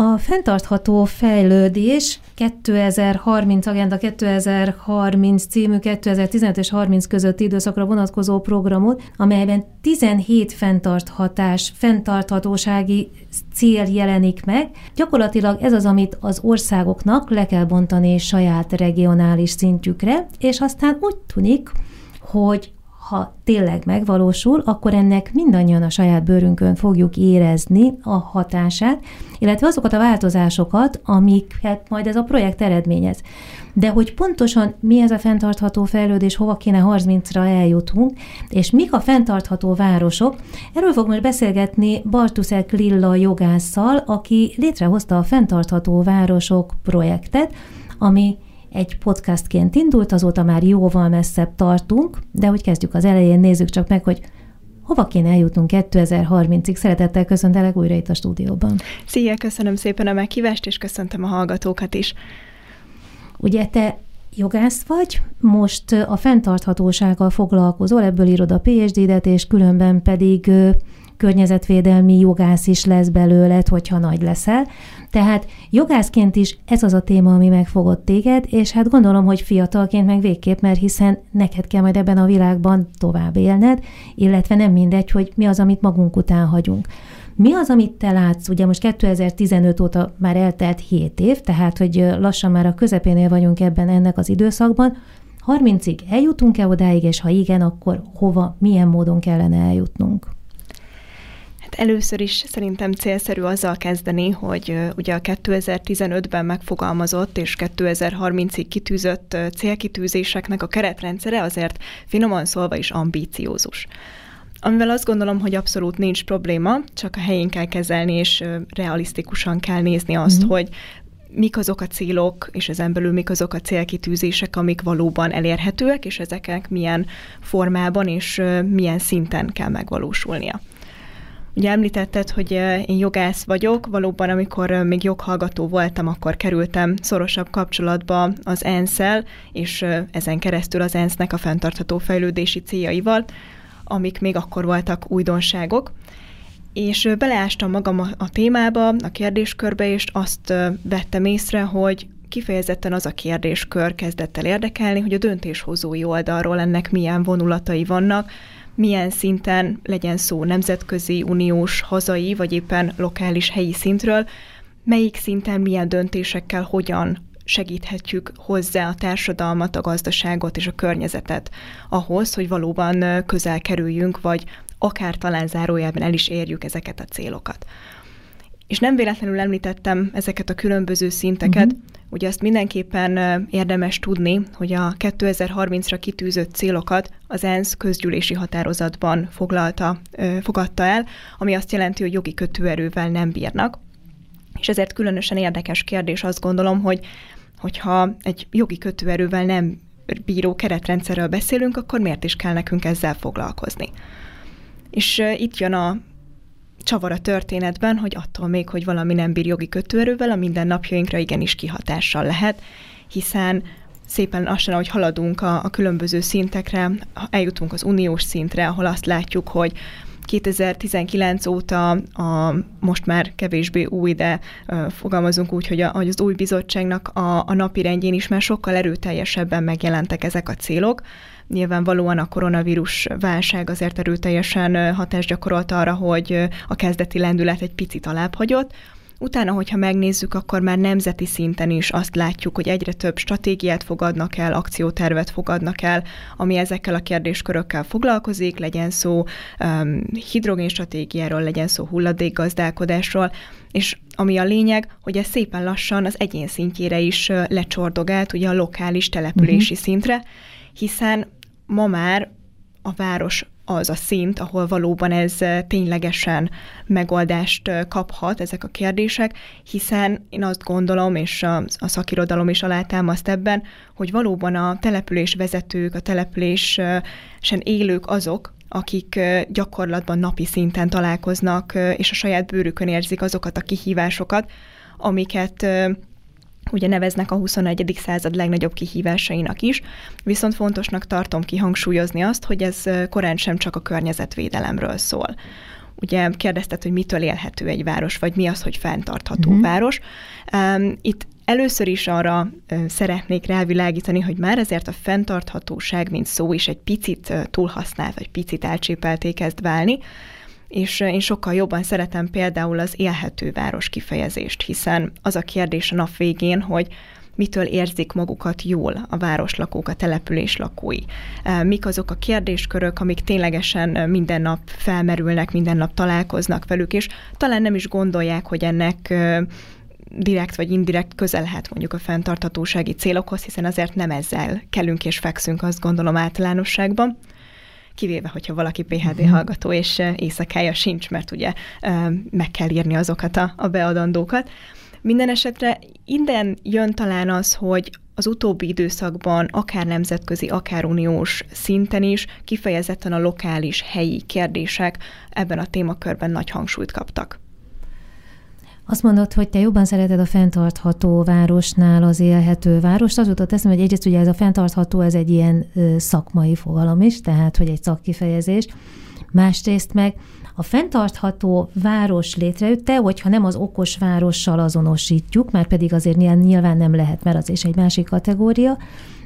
A fenntartható fejlődés 2030 Agenda 2030 című 2015 és 30 közötti időszakra vonatkozó programot, amelyben 17 fenntarthatás, fenntarthatósági cél jelenik meg. Gyakorlatilag ez az, amit az országoknak le kell bontani saját regionális szintjükre, és aztán úgy tűnik, hogy ha tényleg megvalósul, akkor ennek mindannyian a saját bőrünkön fogjuk érezni a hatását, illetve azokat a változásokat, amiket majd ez a projekt eredményez. De hogy pontosan mi ez a fenntartható fejlődés, hova kéne 30-ra eljutunk, és mik a fenntartható városok, erről fog most beszélgetni Bartuszek Lilla jogásszal, aki létrehozta a Fenntartható Városok projektet, ami egy podcastként indult, azóta már jóval messzebb tartunk, de hogy kezdjük az elején, nézzük csak meg, hogy hova kéne eljutnunk 2030-ig. Szeretettel köszöntelek újra itt a stúdióban. Szia, köszönöm szépen a meghívást, és köszöntöm a hallgatókat is. Ugye te jogász vagy, most a fenntarthatósággal foglalkozol, ebből írod a PhD-det, és különben pedig környezetvédelmi jogász is lesz belőled, hogyha nagy leszel. Tehát jogászként is ez az a téma, ami megfogott téged, és hát gondolom, hogy fiatalként meg végképp, mert hiszen neked kell majd ebben a világban tovább élned, illetve nem mindegy, hogy mi az, amit magunk után hagyunk. Mi az, amit te látsz? Ugye most 2015 óta már eltelt 7 év, tehát hogy lassan már a közepénél vagyunk ebben ennek az időszakban. 30-ig eljutunk-e odáig, és ha igen, akkor hova, milyen módon kellene eljutnunk? Hát először is szerintem célszerű azzal kezdeni, hogy ugye a 2015-ben megfogalmazott és 2030-ig kitűzött célkitűzéseknek a keretrendszere azért finoman szólva is ambíciózus. Amivel azt gondolom, hogy abszolút nincs probléma, csak a helyén kell kezelni, és realisztikusan kell nézni azt, mm-hmm. hogy mik azok a célok, és ezen belül mik azok a célkitűzések, amik valóban elérhetőek, és ezeknek milyen formában és milyen szinten kell megvalósulnia. Ugye említetted, hogy én jogász vagyok, valóban amikor még joghallgató voltam, akkor kerültem szorosabb kapcsolatba az ensz és ezen keresztül az ENSZ-nek a fenntartható fejlődési céljaival, amik még akkor voltak újdonságok. És beleástam magam a, témába, a kérdéskörbe, és azt vettem észre, hogy kifejezetten az a kérdéskör kezdett el érdekelni, hogy a döntéshozói oldalról ennek milyen vonulatai vannak, milyen szinten legyen szó nemzetközi, uniós, hazai, vagy éppen lokális helyi szintről, melyik szinten milyen döntésekkel hogyan segíthetjük hozzá a társadalmat, a gazdaságot és a környezetet ahhoz, hogy valóban közel kerüljünk, vagy akár talán zárójelben el is érjük ezeket a célokat. És nem véletlenül említettem ezeket a különböző szinteket, uh-huh. ugye azt mindenképpen érdemes tudni, hogy a 2030-ra kitűzött célokat az ENSZ közgyűlési határozatban foglalta, fogadta el, ami azt jelenti, hogy jogi kötőerővel nem bírnak. És ezért különösen érdekes kérdés azt gondolom, hogy hogyha egy jogi kötőerővel nem bíró keretrendszerről beszélünk, akkor miért is kell nekünk ezzel foglalkozni? És itt jön a csavar a történetben, hogy attól még, hogy valami nem bír jogi kötőerővel, a mindennapjainkra igenis kihatással lehet, hiszen szépen lassan, ahogy haladunk a, a különböző szintekre, eljutunk az uniós szintre, ahol azt látjuk, hogy 2019 óta a most már kevésbé új, de fogalmazunk úgy, hogy, a, hogy az új bizottságnak a, a napi rendjén is már sokkal erőteljesebben megjelentek ezek a célok. Nyilvánvalóan a koronavírus válság azért erőteljesen hatást gyakorolt arra, hogy a kezdeti lendület egy picit alább hagyott, Utána, hogyha megnézzük, akkor már nemzeti szinten is azt látjuk, hogy egyre több stratégiát fogadnak el, akciótervet fogadnak el, ami ezekkel a kérdéskörökkel foglalkozik, legyen szó um, hidrogénstratégiáról, legyen szó hulladékgazdálkodásról, és ami a lényeg, hogy ez szépen lassan az egyén szintjére is lecsordogált, ugye a lokális települési uh-huh. szintre, hiszen ma már a város az a szint, ahol valóban ez ténylegesen megoldást kaphat ezek a kérdések, hiszen én azt gondolom, és a, a szakirodalom is alátámaszt ebben, hogy valóban a település vezetők, a településen élők azok, akik gyakorlatban napi szinten találkoznak, és a saját bőrükön érzik azokat a kihívásokat, amiket ugye neveznek a 21. század legnagyobb kihívásainak is, viszont fontosnak tartom kihangsúlyozni azt, hogy ez korán sem csak a környezetvédelemről szól. ugye kérdezted, hogy mitől élhető egy város, vagy mi az, hogy fenntartható uh-huh. város. Itt Először is arra szeretnék rávilágítani, hogy már ezért a fenntarthatóság, mint szó is egy picit túlhasznált, vagy picit elcsépelté kezd válni, és én sokkal jobban szeretem például az élhető város kifejezést, hiszen az a kérdés a nap végén, hogy mitől érzik magukat jól a városlakók, a település lakói. Mik azok a kérdéskörök, amik ténylegesen minden nap felmerülnek, minden nap találkoznak velük, és talán nem is gondolják, hogy ennek direkt vagy indirekt közel lehet mondjuk a fenntarthatósági célokhoz, hiszen azért nem ezzel kelünk és fekszünk, azt gondolom általánosságban kivéve, hogyha valaki PHD uh-huh. hallgató, és éjszakája sincs, mert ugye meg kell írni azokat a, a beadandókat. Minden esetre innen jön talán az, hogy az utóbbi időszakban akár nemzetközi, akár uniós szinten is kifejezetten a lokális, helyi kérdések ebben a témakörben nagy hangsúlyt kaptak. Azt mondod, hogy te jobban szereted a fenntartható városnál az élhető várost. Az jutott eszembe, hogy egyrészt ugye ez a fenntartható, ez egy ilyen szakmai fogalom is, tehát hogy egy szakkifejezés. Másrészt meg a fenntartható város létrejötte, hogyha nem az okos várossal azonosítjuk, mert pedig azért nyilván nem lehet, mert az is egy másik kategória,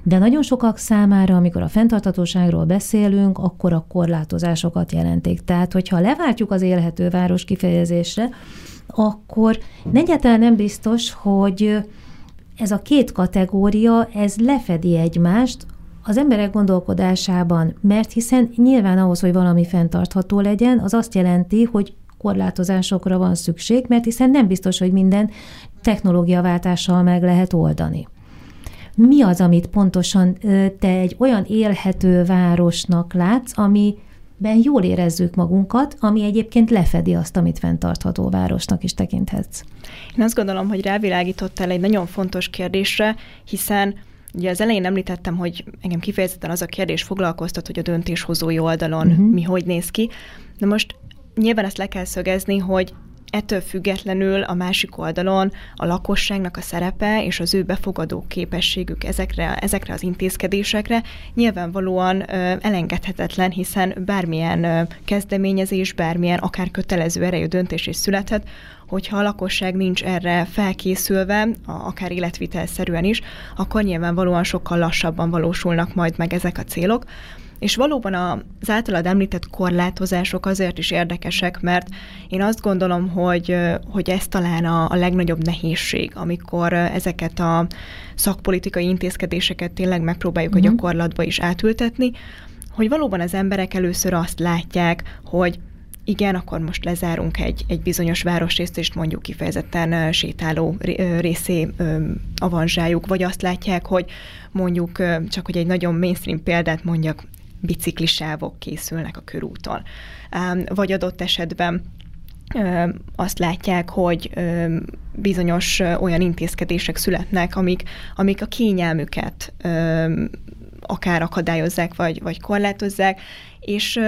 de nagyon sokak számára, amikor a fenntarthatóságról beszélünk, akkor a korlátozásokat jelentik. Tehát, hogyha leváltjuk az élhető város kifejezésre, akkor egyáltalán nem biztos, hogy ez a két kategória, ez lefedi egymást az emberek gondolkodásában, mert hiszen nyilván ahhoz, hogy valami fenntartható legyen, az azt jelenti, hogy korlátozásokra van szükség, mert hiszen nem biztos, hogy minden technológiaváltással meg lehet oldani. Mi az, amit pontosan te egy olyan élhető városnak látsz, ami ben jól érezzük magunkat, ami egyébként lefedi azt, amit fenntartható városnak is tekinthetsz. Én azt gondolom, hogy rávilágítottál egy nagyon fontos kérdésre, hiszen Ugye az elején említettem, hogy engem kifejezetten az a kérdés foglalkoztat, hogy a döntéshozói oldalon uh-huh. mi hogy néz ki. Na most nyilván ezt le kell szögezni, hogy Ettől függetlenül a másik oldalon a lakosságnak a szerepe és az ő befogadó képességük ezekre, ezekre az intézkedésekre nyilvánvalóan elengedhetetlen, hiszen bármilyen kezdeményezés, bármilyen akár kötelező erejű döntés is születhet, hogyha a lakosság nincs erre felkészülve, akár életvitelszerűen is, akkor nyilvánvalóan sokkal lassabban valósulnak majd meg ezek a célok. És valóban az általad említett korlátozások azért is érdekesek, mert én azt gondolom, hogy, hogy ez talán a, a legnagyobb nehézség, amikor ezeket a szakpolitikai intézkedéseket tényleg megpróbáljuk uh-huh. a mhm. gyakorlatba is átültetni, hogy valóban az emberek először azt látják, hogy igen, akkor most lezárunk egy, egy bizonyos városrészt, és mondjuk kifejezetten sétáló részé avanzsáljuk, vagy azt látják, hogy mondjuk, csak hogy egy nagyon mainstream példát mondjak, biciklisávok készülnek a körúton. Vagy adott esetben azt látják, hogy bizonyos olyan intézkedések születnek, amik, amik a kényelmüket akár akadályozzák, vagy, vagy korlátozzák, és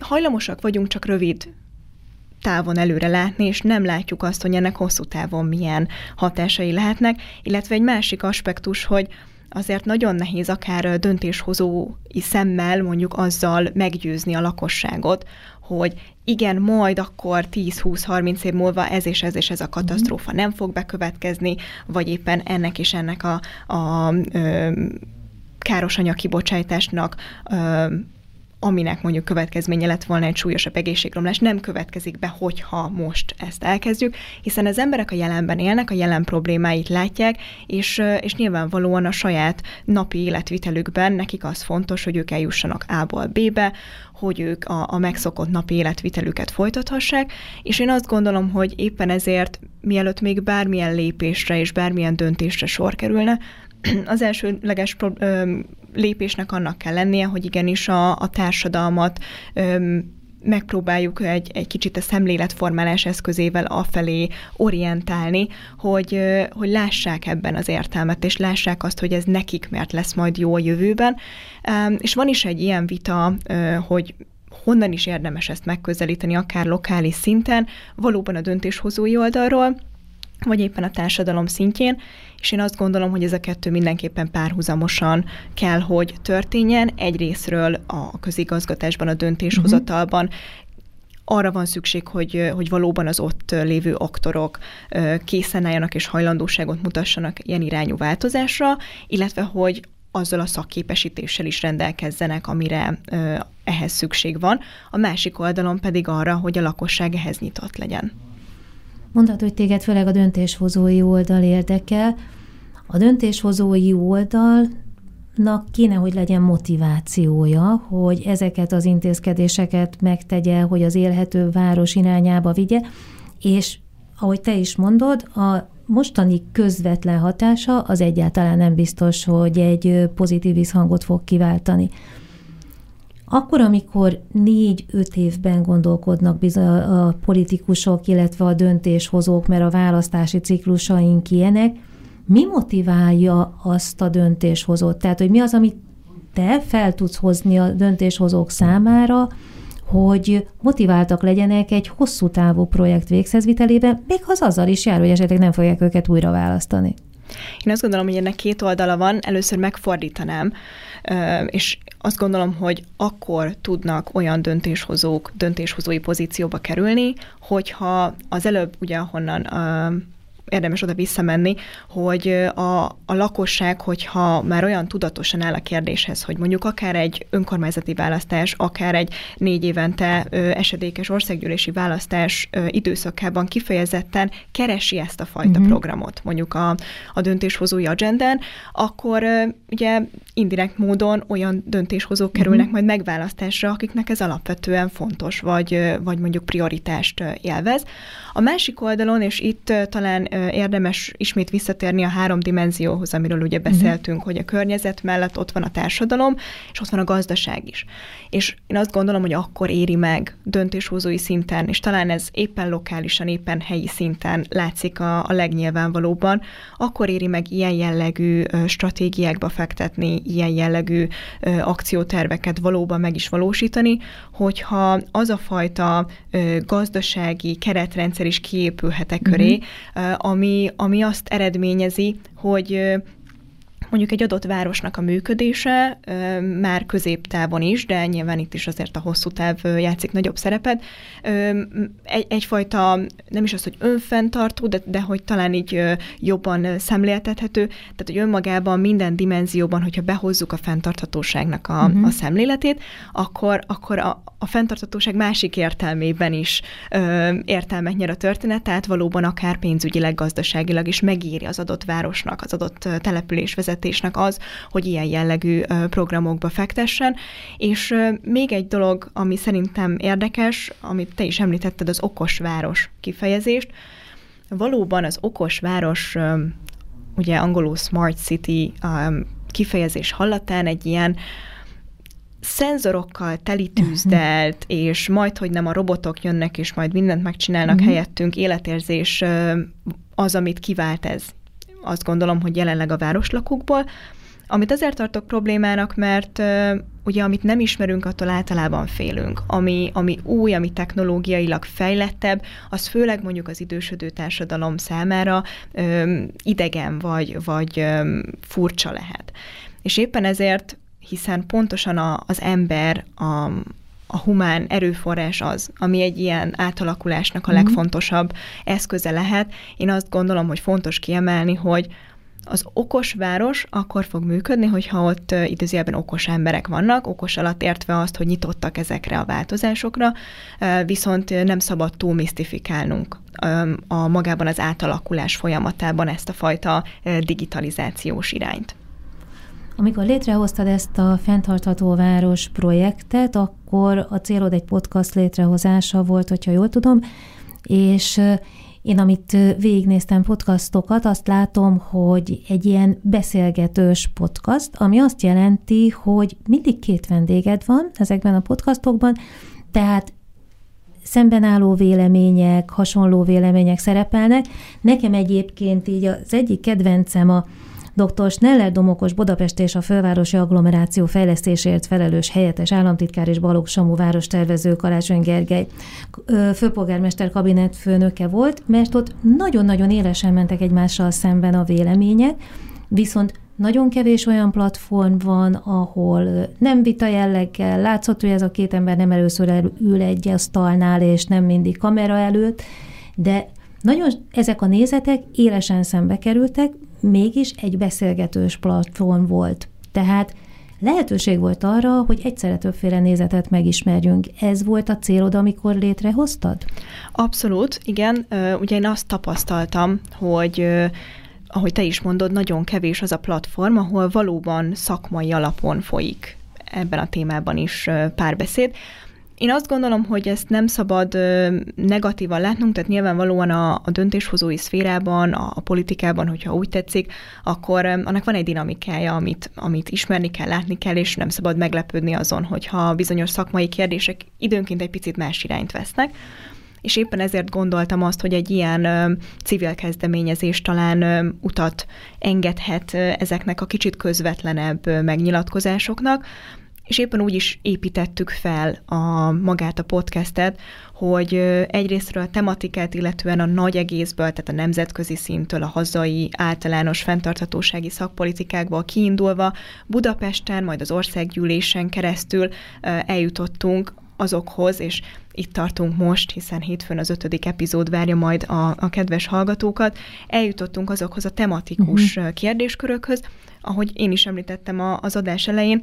hajlamosak vagyunk csak rövid távon előre látni, és nem látjuk azt, hogy ennek hosszú távon milyen hatásai lehetnek, illetve egy másik aspektus, hogy azért nagyon nehéz akár döntéshozói szemmel mondjuk azzal meggyőzni a lakosságot, hogy igen, majd akkor 10-20-30 év múlva ez és ez és ez a katasztrófa mm. nem fog bekövetkezni, vagy éppen ennek és ennek a, a, a káros anyagkibocsátásnak aminek mondjuk következménye lett volna egy súlyosabb egészségromlás, nem következik be, hogyha most ezt elkezdjük, hiszen az emberek a jelenben élnek, a jelen problémáit látják, és, és nyilvánvalóan a saját napi életvitelükben nekik az fontos, hogy ők eljussanak A-ból B-be, hogy ők a, a megszokott napi életvitelüket folytathassák, és én azt gondolom, hogy éppen ezért, mielőtt még bármilyen lépésre és bármilyen döntésre sor kerülne, az elsőleges lépésnek annak kell lennie, hogy igenis a, a társadalmat megpróbáljuk egy, egy kicsit a szemléletformálás eszközével afelé orientálni, hogy, hogy lássák ebben az értelmet, és lássák azt, hogy ez nekik mert lesz majd jó a jövőben. És van is egy ilyen vita, hogy honnan is érdemes ezt megközelíteni, akár lokális szinten, valóban a döntéshozói oldalról, vagy éppen a társadalom szintjén, és én azt gondolom, hogy ez a kettő mindenképpen párhuzamosan kell, hogy történjen. Egyrésztről a közigazgatásban, a döntéshozatalban arra van szükség, hogy, hogy valóban az ott lévő aktorok készen álljanak és hajlandóságot mutassanak ilyen irányú változásra, illetve hogy azzal a szakképesítéssel is rendelkezzenek, amire ehhez szükség van, a másik oldalon pedig arra, hogy a lakosság ehhez nyitott legyen. Mondhatod, hogy téged főleg a döntéshozói oldal érdekel. A döntéshozói oldalnak kéne, hogy legyen motivációja, hogy ezeket az intézkedéseket megtegye, hogy az élhető város irányába vigye, és ahogy te is mondod, a mostani közvetlen hatása az egyáltalán nem biztos, hogy egy pozitív visszhangot fog kiváltani. Akkor, amikor négy-öt évben gondolkodnak bizony a politikusok, illetve a döntéshozók, mert a választási ciklusaink ilyenek, mi motiválja azt a döntéshozót? Tehát, hogy mi az, amit te fel tudsz hozni a döntéshozók számára, hogy motiváltak legyenek egy hosszú távú projekt végzezvitelében, még ha az azzal is jár, hogy esetleg nem fogják őket újra választani. Én azt gondolom, hogy ennek két oldala van. Először megfordítanám, és azt gondolom, hogy akkor tudnak olyan döntéshozók döntéshozói pozícióba kerülni, hogyha az előbb ugye ahonnan érdemes oda visszamenni, hogy a, a lakosság, hogyha már olyan tudatosan áll a kérdéshez, hogy mondjuk akár egy önkormányzati választás, akár egy négy évente esedékes országgyűlési választás időszakában kifejezetten keresi ezt a fajta uh-huh. programot, mondjuk a, a döntéshozói agendán, akkor ugye indirekt módon olyan döntéshozók kerülnek uh-huh. majd megválasztásra, akiknek ez alapvetően fontos, vagy, vagy mondjuk prioritást élvez. A másik oldalon, és itt talán érdemes ismét visszatérni a három dimenzióhoz, amiről ugye mhm. beszéltünk, uh-huh. hogy a környezet mellett ott van a társadalom, és ott van a gazdaság is. És én azt gondolom, hogy akkor éri meg döntéshozói szinten, és talán ez éppen lokálisan, éppen helyi szinten látszik a, a legnyilvánvalóban, akkor éri meg ilyen jellegű stratégiákba fektetni, ilyen jellegű akcióterveket valóban meg is valósítani, hogyha az a fajta gazdasági keretrendszer is kiépülhet e köré, uh-huh. ami, ami azt eredményezi, hogy mondjuk egy adott városnak a működése már középtávon is, de nyilván itt is azért a hosszú táv játszik nagyobb szerepet, egy, egyfajta, nem is az, hogy önfenntartó, de, de hogy talán így jobban szemléltethető, tehát hogy önmagában minden dimenzióban, hogyha behozzuk a fenntarthatóságnak a, uh-huh. a szemléletét, akkor, akkor a, a fenntarthatóság másik értelmében is ö, értelmet nyer a történet, tehát valóban akár pénzügyileg, gazdaságilag is megéri az adott városnak, az adott település vezetésnek az, hogy ilyen jellegű programokba fektessen. És még egy dolog, ami szerintem érdekes, amit te is említetted, az okos város kifejezést. Valóban az okos város, ugye angolul smart city kifejezés hallatán egy ilyen szenzorokkal telitűzdelt, uh-huh. és majd, hogy nem a robotok jönnek, és majd mindent megcsinálnak uh-huh. helyettünk, életérzés az, amit kivált ez. Azt gondolom, hogy jelenleg a városlakókból, amit azért tartok problémának, mert ugye amit nem ismerünk, attól általában félünk. Ami, ami új, ami technológiailag fejlettebb, az főleg mondjuk az idősödő társadalom számára um, idegen vagy, vagy um, furcsa lehet. És éppen ezért hiszen pontosan a, az ember, a, a humán erőforrás az, ami egy ilyen átalakulásnak a mhm. legfontosabb eszköze lehet. Én azt gondolom, hogy fontos kiemelni, hogy az okos város akkor fog működni, hogyha ott időzőjelben okos emberek vannak, okos alatt értve azt, hogy nyitottak ezekre a változásokra, viszont nem szabad túl misztifikálnunk a magában az átalakulás folyamatában ezt a fajta digitalizációs irányt. Amikor létrehoztad ezt a fenntartható város projektet, akkor a célod egy podcast létrehozása volt, hogyha jól tudom, és én, amit végignéztem podcastokat, azt látom, hogy egy ilyen beszélgetős podcast, ami azt jelenti, hogy mindig két vendéged van ezekben a podcastokban, tehát szemben álló vélemények, hasonló vélemények szerepelnek. Nekem egyébként így az egyik kedvencem a Dr. Sneller Domokos Budapest és a fővárosi agglomeráció fejlesztésért felelős helyettes államtitkár és Balogh Samu várostervező Karácsony Gergely főpolgármester kabinet főnöke volt, mert ott nagyon-nagyon élesen mentek egymással szemben a vélemények, viszont nagyon kevés olyan platform van, ahol nem vita jelleggel, látszott, hogy ez a két ember nem először ül egy asztalnál, és nem mindig kamera előtt, de nagyon ezek a nézetek élesen szembe kerültek, mégis egy beszélgetős platform volt. Tehát lehetőség volt arra, hogy egyszerre többféle nézetet megismerjünk. Ez volt a célod, amikor létrehoztad? Abszolút, igen. Ugye én azt tapasztaltam, hogy ahogy te is mondod, nagyon kevés az a platform, ahol valóban szakmai alapon folyik ebben a témában is párbeszéd. Én azt gondolom, hogy ezt nem szabad negatívan látnunk, tehát nyilvánvalóan a, a döntéshozói szférában, a, a politikában, hogyha úgy tetszik, akkor annak van egy dinamikája, amit, amit ismerni kell, látni kell, és nem szabad meglepődni azon, hogyha bizonyos szakmai kérdések időnként egy picit más irányt vesznek. És éppen ezért gondoltam azt, hogy egy ilyen ö, civil kezdeményezés talán ö, utat engedhet ö, ezeknek a kicsit közvetlenebb megnyilatkozásoknak, és éppen úgy is építettük fel a magát a podcastet, hogy egyrésztről a tematikát, illetően a nagy egészből, tehát a nemzetközi szintől, a hazai általános fenntarthatósági szakpolitikákból kiindulva Budapesten, majd az országgyűlésen keresztül eljutottunk azokhoz, és itt tartunk most, hiszen hétfőn az ötödik epizód várja majd a, a kedves hallgatókat, eljutottunk azokhoz a tematikus uh-huh. kérdéskörökhöz, ahogy én is említettem a, az adás elején,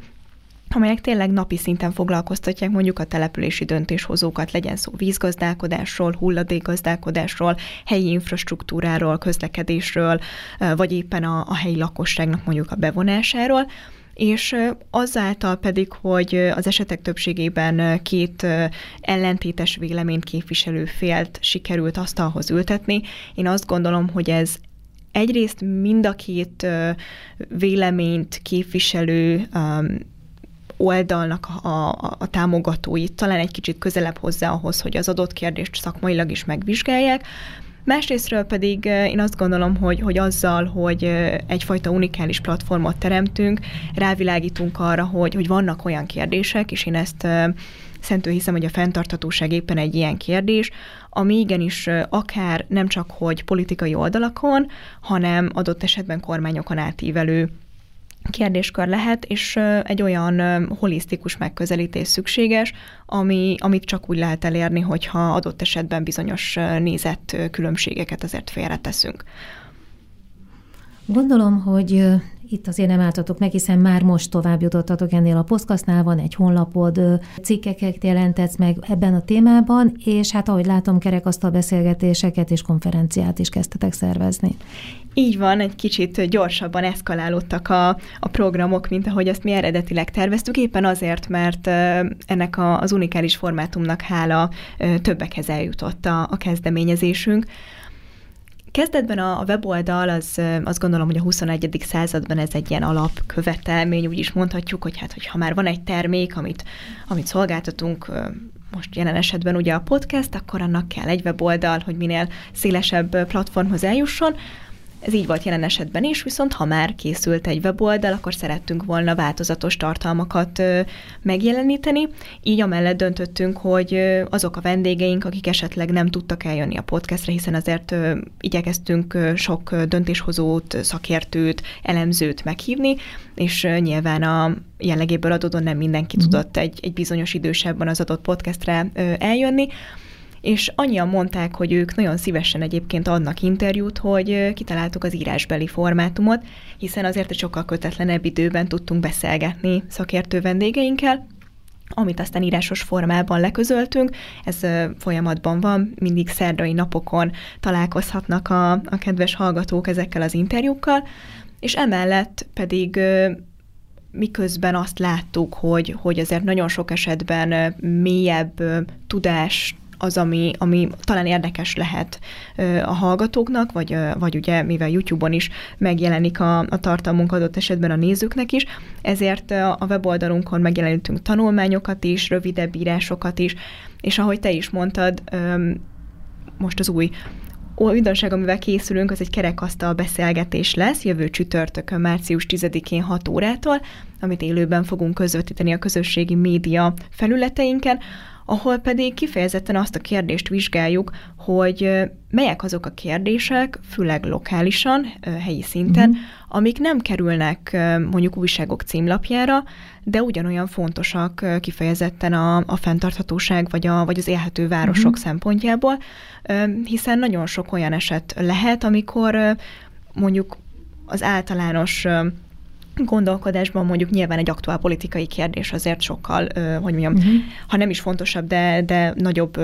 amelyek tényleg napi szinten foglalkoztatják mondjuk a települési döntéshozókat, legyen szó vízgazdálkodásról, hulladékgazdálkodásról, helyi infrastruktúráról, közlekedésről, vagy éppen a, a helyi lakosságnak mondjuk a bevonásáról, és azáltal pedig, hogy az esetek többségében két ellentétes véleményt képviselő félt sikerült asztalhoz ültetni, én azt gondolom, hogy ez egyrészt mind a két véleményt képviselő oldalnak a, a, a támogatóit talán egy kicsit közelebb hozzá ahhoz, hogy az adott kérdést szakmailag is megvizsgálják, Másrésztről pedig én azt gondolom, hogy, hogy azzal, hogy egyfajta unikális platformot teremtünk, rávilágítunk arra, hogy, hogy vannak olyan kérdések, és én ezt szentő hiszem, hogy a fenntarthatóság éppen egy ilyen kérdés, ami igenis akár nem csak hogy politikai oldalakon, hanem adott esetben kormányokon átívelő kérdéskör lehet, és egy olyan holisztikus megközelítés szükséges, ami, amit csak úgy lehet elérni, hogyha adott esetben bizonyos nézett különbségeket azért félreteszünk. Gondolom, hogy itt azért nem álltatok meg, hiszen már most tovább jutottatok ennél a poszkasznál, van egy honlapod, cikkeket jelentetsz meg ebben a témában, és hát ahogy látom, kerekasztal beszélgetéseket és konferenciát is kezdtetek szervezni. Így van, egy kicsit gyorsabban eszkalálódtak a, a programok, mint ahogy azt mi eredetileg terveztük, éppen azért, mert ennek a, az unikális formátumnak hála többekhez eljutott a, a kezdeményezésünk. Kezdetben a, a weboldal, az azt gondolom, hogy a 21. században ez egy ilyen alapkövetelmény, úgy is mondhatjuk, hogy hát, hogyha már van egy termék, amit, amit szolgáltatunk, most jelen esetben ugye a podcast, akkor annak kell egy weboldal, hogy minél szélesebb platformhoz eljusson, ez így volt jelen esetben is, viszont ha már készült egy weboldal, akkor szerettünk volna változatos tartalmakat megjeleníteni. Így amellett döntöttünk, hogy azok a vendégeink, akik esetleg nem tudtak eljönni a podcastre, hiszen azért igyekeztünk sok döntéshozót, szakértőt, elemzőt meghívni, és nyilván a jellegéből adódóan nem mindenki mm. tudott egy, egy bizonyos idősebben az adott podcastre eljönni, és annyian mondták, hogy ők nagyon szívesen egyébként adnak interjút, hogy kitaláltuk az írásbeli formátumot, hiszen azért egy sokkal kötetlenebb időben tudtunk beszélgetni szakértő vendégeinkkel, amit aztán írásos formában leközöltünk. Ez folyamatban van, mindig szerdai napokon találkozhatnak a, a kedves hallgatók ezekkel az interjúkkal, és emellett pedig miközben azt láttuk, hogy, hogy azért nagyon sok esetben mélyebb tudást az, ami, ami talán érdekes lehet a hallgatóknak, vagy, vagy ugye, mivel YouTube-on is megjelenik a, a tartalmunk adott esetben a nézőknek is, ezért a weboldalunkon megjelenítünk tanulmányokat is, rövidebb írásokat is, és ahogy te is mondtad, most az új újdonság, amivel készülünk, az egy kerekasztal beszélgetés lesz jövő csütörtökön, március 10-én 6 órától, amit élőben fogunk közvetíteni a közösségi média felületeinken, ahol pedig kifejezetten azt a kérdést vizsgáljuk, hogy melyek azok a kérdések, főleg lokálisan, helyi szinten, uh-huh. amik nem kerülnek mondjuk újságok címlapjára, de ugyanolyan fontosak kifejezetten a, a fenntarthatóság vagy, a, vagy az élhető városok uh-huh. szempontjából, hiszen nagyon sok olyan eset lehet, amikor mondjuk az általános gondolkodásban mondjuk nyilván egy aktuál politikai kérdés azért sokkal, hogy mondjam, uh-huh. ha nem is fontosabb, de, de nagyobb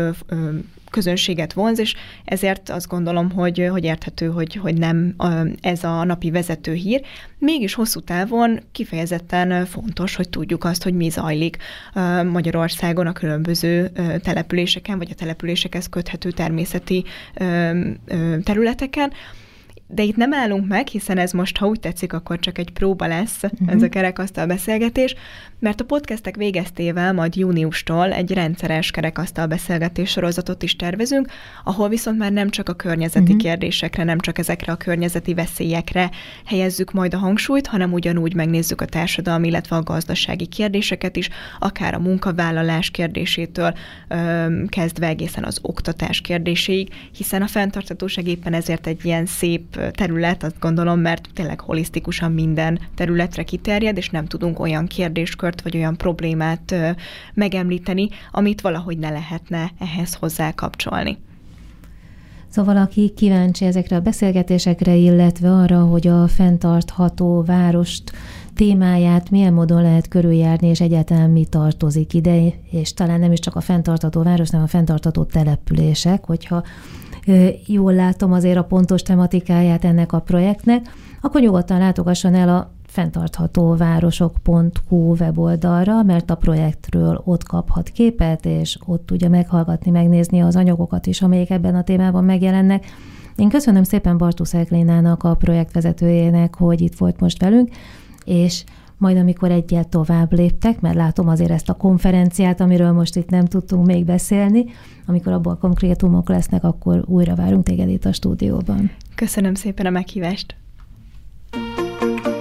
közönséget vonz, és ezért azt gondolom, hogy, hogy érthető, hogy, hogy nem ez a napi vezető hír. Mégis hosszú távon kifejezetten fontos, hogy tudjuk azt, hogy mi zajlik Magyarországon a különböző településeken, vagy a településekhez köthető természeti területeken, de itt nem állunk meg, hiszen ez most, ha úgy tetszik, akkor csak egy próba lesz, uh-huh. ez a kerekasztal beszélgetés, mert a podcastek végeztével majd júniustól egy rendszeres kerekasztal beszélgetés sorozatot is tervezünk, ahol viszont már nem csak a környezeti uh-huh. kérdésekre, nem csak ezekre a környezeti veszélyekre helyezzük majd a hangsúlyt, hanem ugyanúgy megnézzük a társadalmi, illetve a gazdasági kérdéseket is, akár a munkavállalás kérdésétől kezdve egészen az oktatás kérdéséig, hiszen a fenntartatóság éppen ezért egy ilyen szép terület, azt gondolom, mert tényleg holisztikusan minden területre kiterjed, és nem tudunk olyan kérdéskört vagy olyan problémát megemlíteni, amit valahogy ne lehetne ehhez hozzá kapcsolni. Szóval aki kíváncsi ezekre a beszélgetésekre, illetve arra, hogy a fenntartható várost témáját milyen módon lehet körüljárni, és egyáltalán mi tartozik ide, és talán nem is csak a fenntartható város, hanem a fenntartható települések, hogyha jól látom azért a pontos tematikáját ennek a projektnek, akkor nyugodtan látogasson el a fenntarthatóvárosok.hu weboldalra, mert a projektről ott kaphat képet, és ott tudja meghallgatni, megnézni az anyagokat is, amelyek ebben a témában megjelennek. Én köszönöm szépen Bartusz Eklénának, a projektvezetőjének, hogy itt volt most velünk, és majd amikor egyet tovább léptek, mert látom azért ezt a konferenciát, amiről most itt nem tudtunk még beszélni, amikor abból konkrétumok lesznek, akkor újra várunk téged itt a stúdióban. Köszönöm szépen a meghívást! thank you